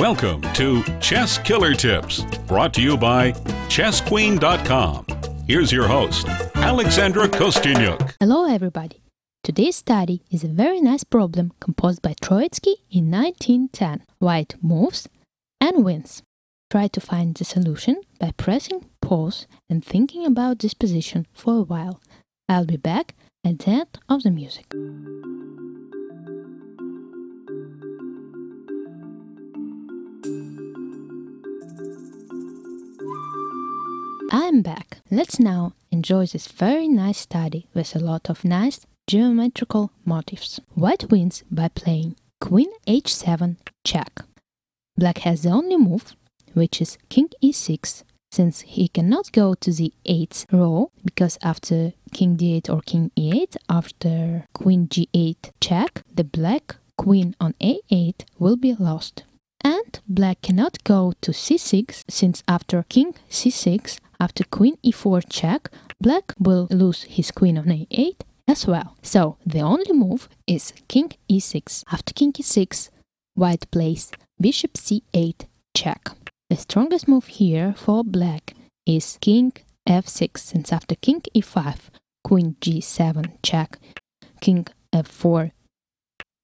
Welcome to Chess Killer Tips, brought to you by ChessQueen.com. Here's your host, Alexandra Kosteniuk. Hello, everybody. Today's study is a very nice problem composed by Troitsky in 1910. White moves and wins. Try to find the solution by pressing pause and thinking about this position for a while. I'll be back at the end of the music. I'm back. Let's now enjoy this very nice study with a lot of nice geometrical motifs. White wins by playing Queen h7 check. Black has the only move, which is King e6, since he cannot go to the 8th row because after King d8 or King e8, after Queen g8 check, the black Queen on a8 will be lost. And black cannot go to c6 since after King c6 after queen e4 check, black will lose his queen on a8 as well. So the only move is king e6. After king e6, white plays bishop c8 check. The strongest move here for black is king f6 since after king e5, queen g7 check, king f4,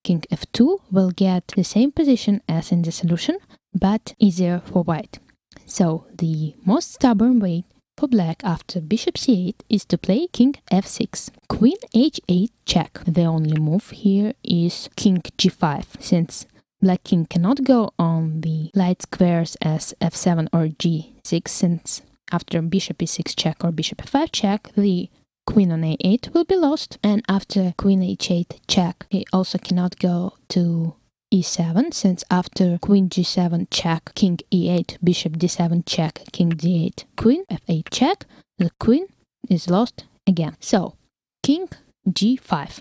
king f2 will get the same position as in the solution but easier for white. So the most stubborn way for black after bishop c8 is to play king f6. Queen h8 check. The only move here is king g5 since black king cannot go on the light squares as f7 or g6 since after bishop e6 check or bishop f5 check the queen on a8 will be lost and after queen h8 check he also cannot go to e7 since after queen g7 check king e8 bishop d7 check king d8 queen f8 check the queen is lost again. So king g5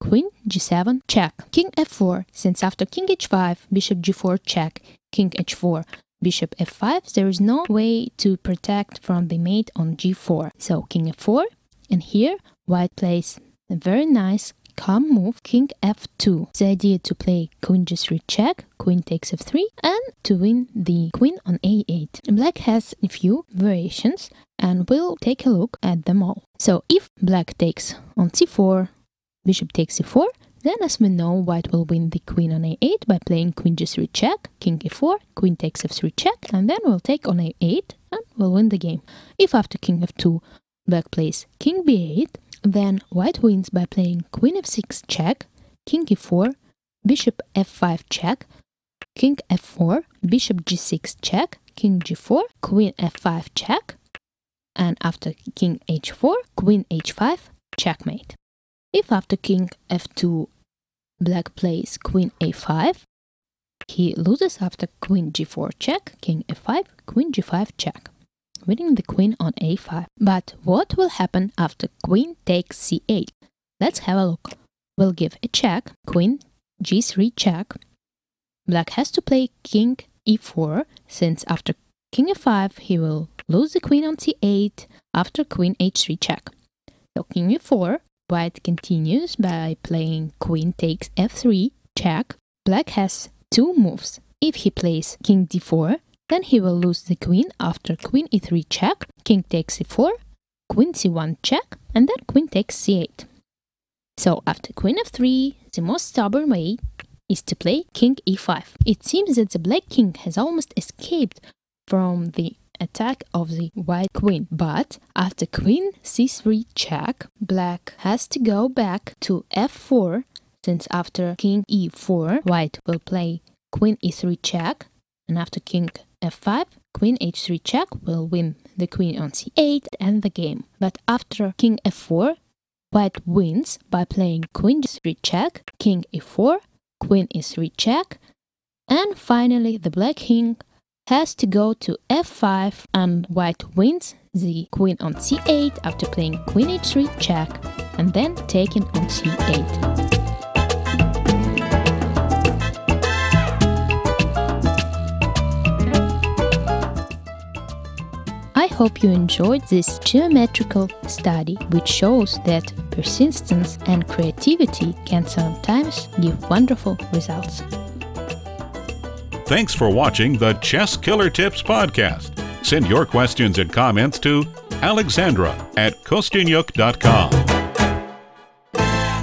queen g7 check king f4 since after king h5 bishop g4 check king h4 bishop f5 there is no way to protect from the mate on g4 so king f4 and here white plays a very nice calm move king f2. The idea to play queen g3 check, queen takes f3, and to win the queen on a8. Black has a few variations and we'll take a look at them all. So if black takes on c4, bishop takes c4, then as we know, white will win the queen on a8 by playing queen g3 check, king e4, queen takes f3 check, and then we'll take on a8 and we'll win the game. If after king f2, black plays king b8, then white wins by playing queen f6 check, king e4, bishop f5 check, king f4, bishop g6 check, king g4, queen f5 check, and after king h4, queen h5, checkmate. If after king f2, black plays queen a5, he loses after queen g4 check, king f5, queen g5 check winning the queen on a5. But what will happen after queen takes c8? Let's have a look. We'll give a check, queen g3 check. Black has to play king e4, since after king f5 he will lose the queen on c8 after queen h3 check. So king e4, white continues by playing queen takes f3 check. Black has two moves. If he plays king d4, then he will lose the queen after queen e3 check, king takes e4, queen c1 check, and then queen takes c8. So after queen f3, the most stubborn way is to play king e5. It seems that the black king has almost escaped from the attack of the white queen, but after queen c3 check, black has to go back to f4 since after king e4, white will play queen e3 check, and after king f5, queen h3 check will win the queen on c8 and the game. But after king f4, white wins by playing queen g3 check, king e4, queen e3 check, and finally the black king has to go to f5 and white wins the queen on c8 after playing queen h3 check and then taking on c8. Hope you enjoyed this geometrical study, which shows that persistence and creativity can sometimes give wonderful results. Thanks for watching the Chess Killer Tips podcast. Send your questions and comments to alexandra at kosteniuk.com.